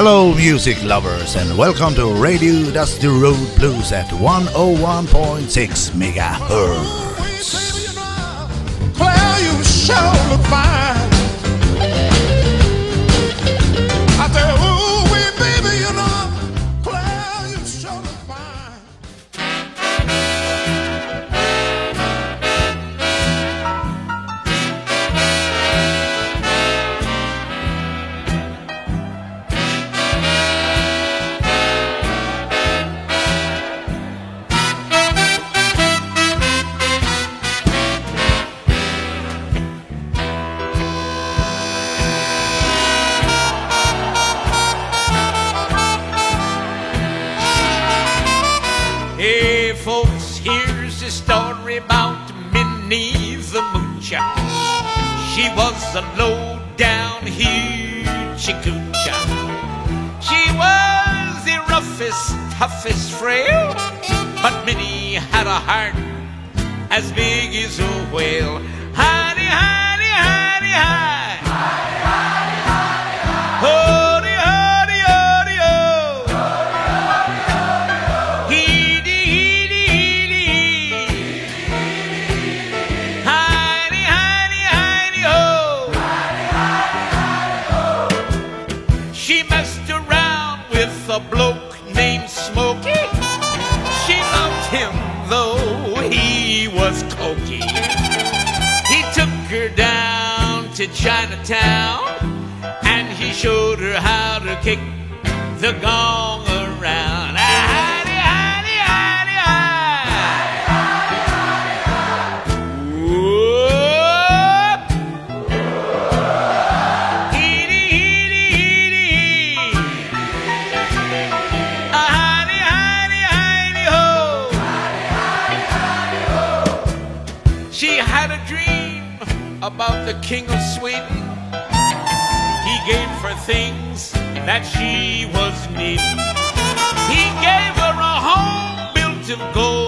Hello, music lovers, and welcome to Radio Dusty Road Blues at 101.6 megahertz. You fine. I a story about Minnie the Moocher. She was a low down hoochie coocher. She was the roughest, toughest frail, but Minnie had a heart as big as a whale. Though he was cokey. He took her down to Chinatown and he showed her how to kick the gong that she was needing. He gave her a home built of gold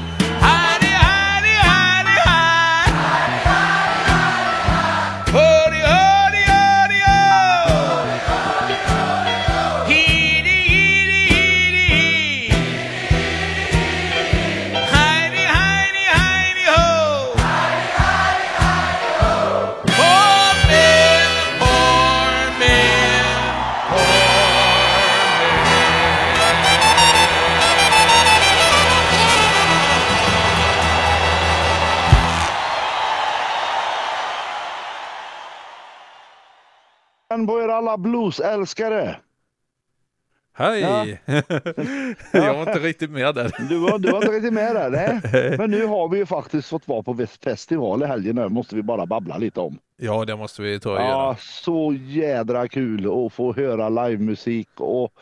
På er alla bluesälskare. Hej! jag var inte riktigt med där. Du var, du var inte riktigt med där, nej. Men nu har vi ju faktiskt fått vara på festival i helgen. Det måste vi bara babbla lite om. Ja, det måste vi ta och Ja, göra. så jädra kul att få höra livemusik och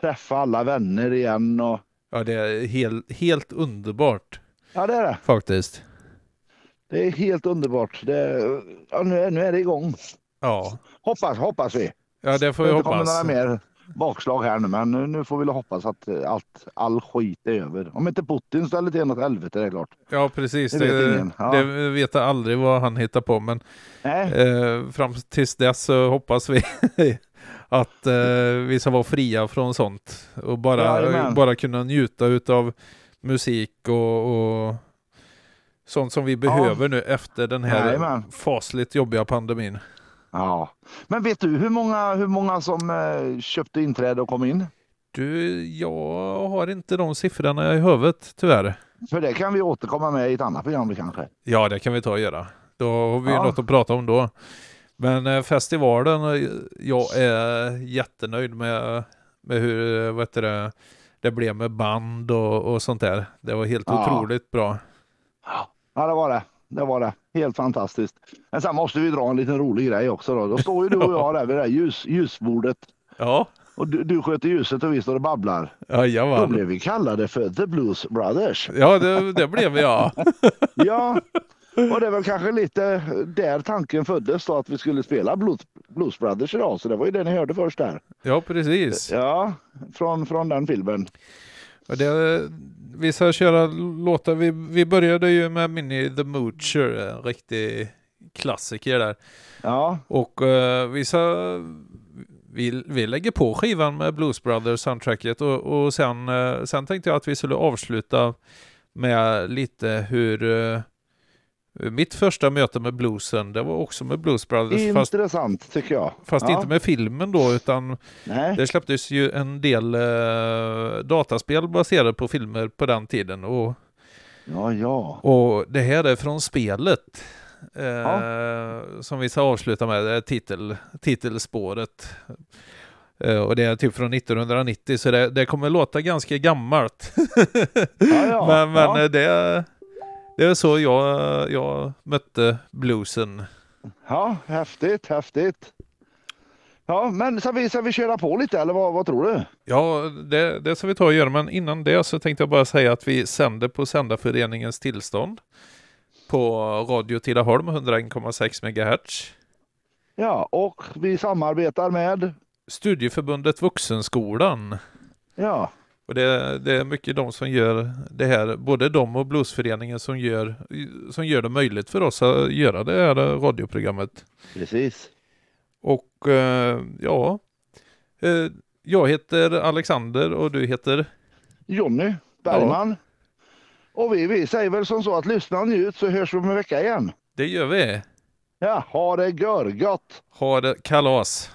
träffa alla vänner igen. Och... Ja, det är helt, helt underbart Ja, det är det. faktiskt. Det är helt underbart. Det... Ja, nu, är, nu är det igång. Ja, Hoppas, hoppas vi. ja det får vi det kommer hoppas. några mer bakslag här nu, men nu, nu får vi väl hoppas att eh, allt, all skit är över. Om inte Putin ställer till något helvete, det är klart. Ja, precis. Det vet Det, ingen. Ja. det vet jag aldrig vad han hittar på, men eh, fram tills dess så hoppas vi att eh, vi ska vara fria från sånt och bara, Jajamän. bara kunna njuta utav musik och, och sånt som vi behöver nu efter den här Jajamän. fasligt jobbiga pandemin. Ja. Men vet du hur många, hur många som eh, köpte inträde och kom in? Du, jag har inte de siffrorna i huvudet tyvärr. För det kan vi återkomma med i ett annat program kanske. Ja, det kan vi ta och göra. Då har vi Ja. något att prata om då. Men eh, festivalen, eh, jag är jättenöjd med, med hur vad heter det, det blev med band och, och sånt där. Det var helt Ja. otroligt bra. Ja, det var det. Det var det. Helt fantastiskt. Men sen måste vi dra en liten rolig grej också då. Då står ju du och jag där vid det här ljus, ljusbordet Ja, och du, du sköter ljuset och vi står och babblar. Då jajamän. blev vi kallade för The Blues Brothers. Ja, det, det blev jag. Ja, och det är väl kanske lite där tanken föddes då att vi skulle spela Blues, Blues Brothers idag. Så det var ju det ni hörde först där. Ja, precis. Ja, från, från den filmen. Det, vi ska köra låtar. Vi, vi började ju med Minnie the Moocher, en riktig klassiker där. Ja, Och eh, vi, ska, vi, vi lägger på skivan med Blues Brothers soundtracket och, och sen, eh, sen tänkte jag att vi skulle avsluta med lite hur eh, mitt första möte med bluesen, det var också med Blues Brothers, fast, intressant tycker jag. fast ja. inte med filmen då, utan Nej. det släpptes ju en del eh, dataspel baserade på filmer på den tiden. Och, Ja, ja. och det här är från spelet. Eh, Som vi ska avsluta med, det är titel, titelspåret. Eh, och det är typ från 1990 så det, det kommer låta ganska gammalt. ja, ja. men men ja. det, det är så jag, jag mötte bluesen. ja, häftigt, häftigt. Ja, men ska vi, ska vi köra på lite eller vad, vad tror du? Ja, det, det ska vi ta och göra, men innan det så tänkte jag bara säga att vi sänder på Sändarföreningens tillstånd på Radio Tidaholm 101,6 MHz. Ja, och vi samarbetar med, Studieförbundet Vuxenskolan. ja, Och det, det är mycket de som gör det här, både de och Bluesföreningen som gör, som gör det möjligt för oss att göra det här radioprogrammet. precis. Och eh, ja, eh, jag heter Alexander och du heter? Jonny Bergman. Och vi, vi säger väl som så att lyssna och njut så hörs vi om en vecka igen. Det gör vi. Ja, ha det görgött! Ha det kalas.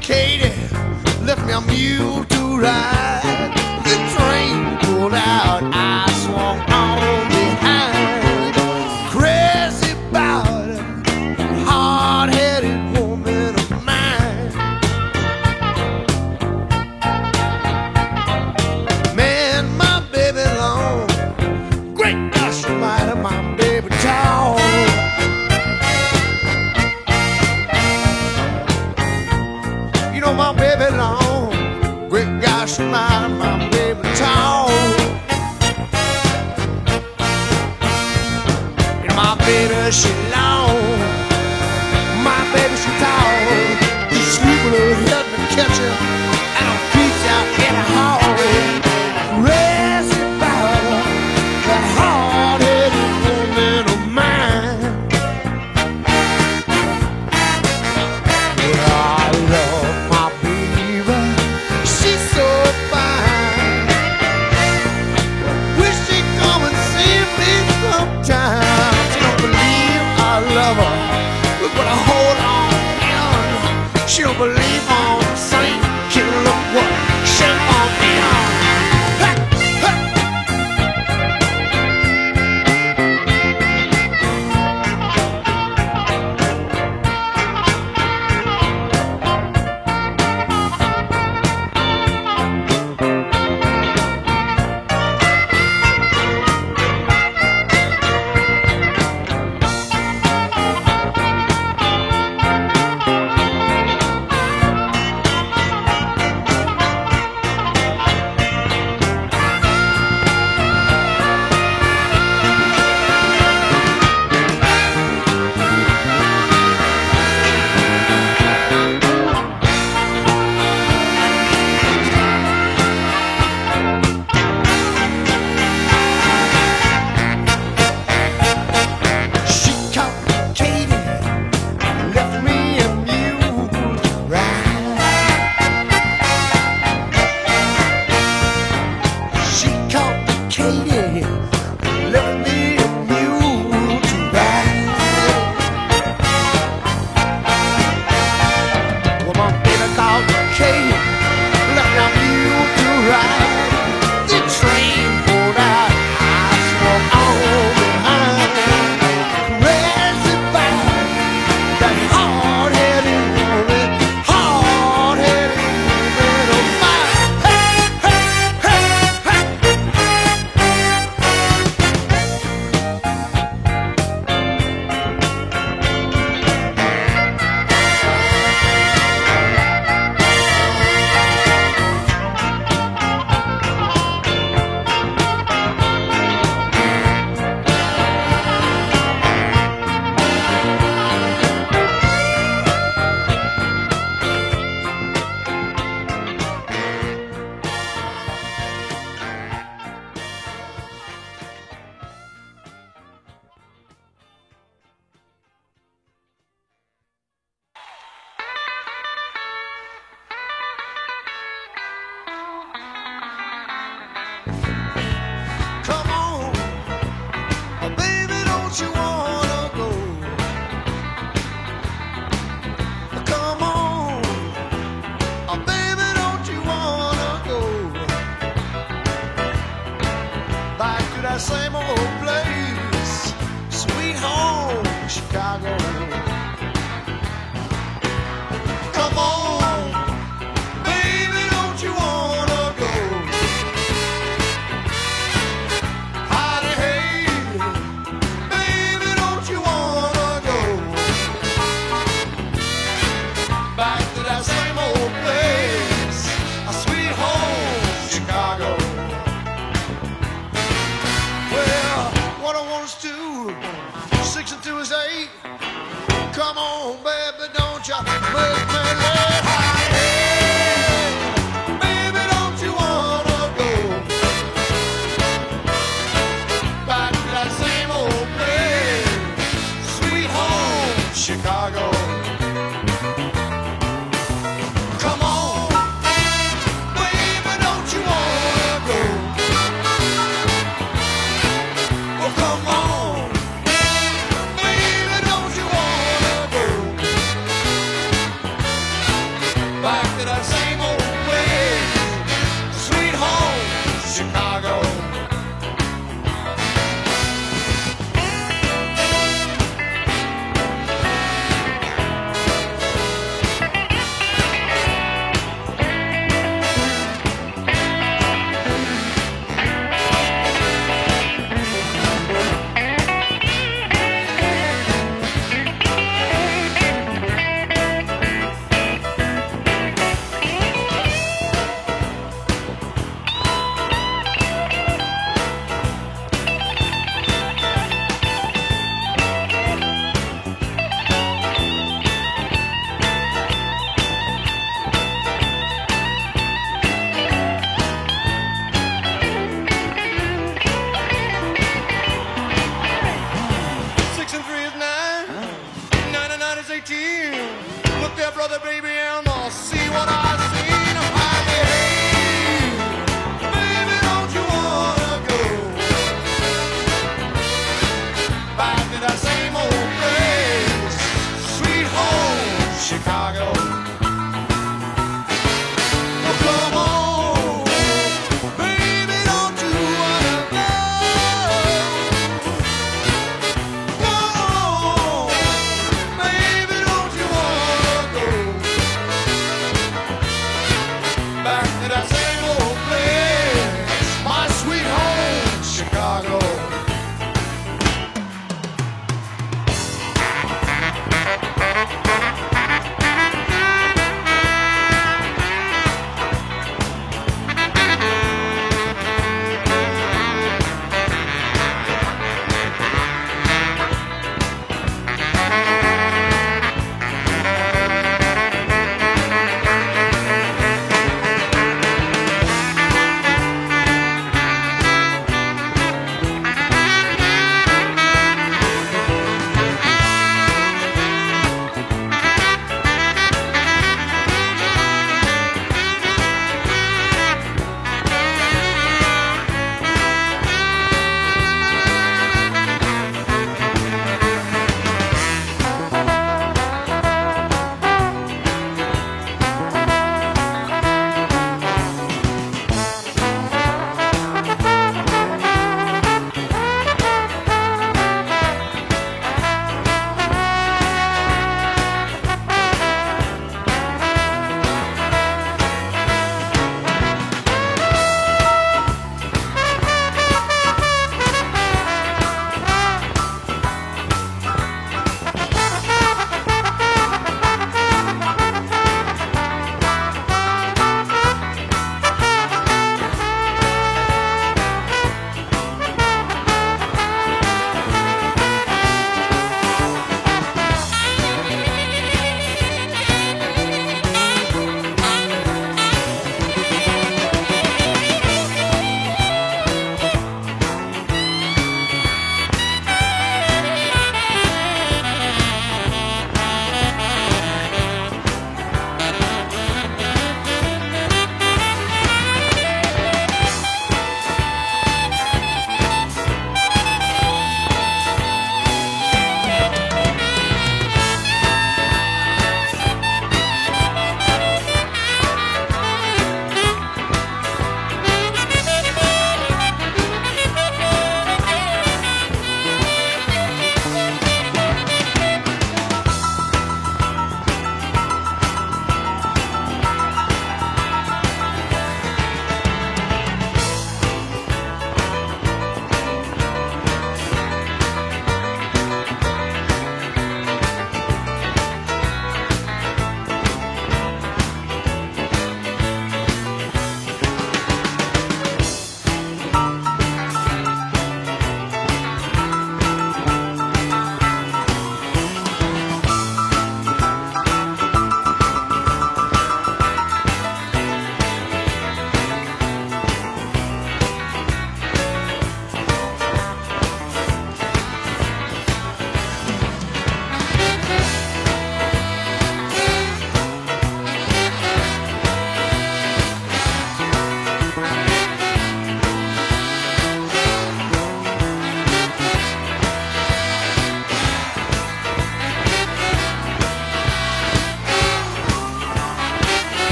Katie left me a mule to ride. The train pulled out.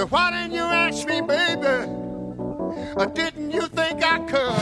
So why didn't you ask me, baby? Or didn't you think I could?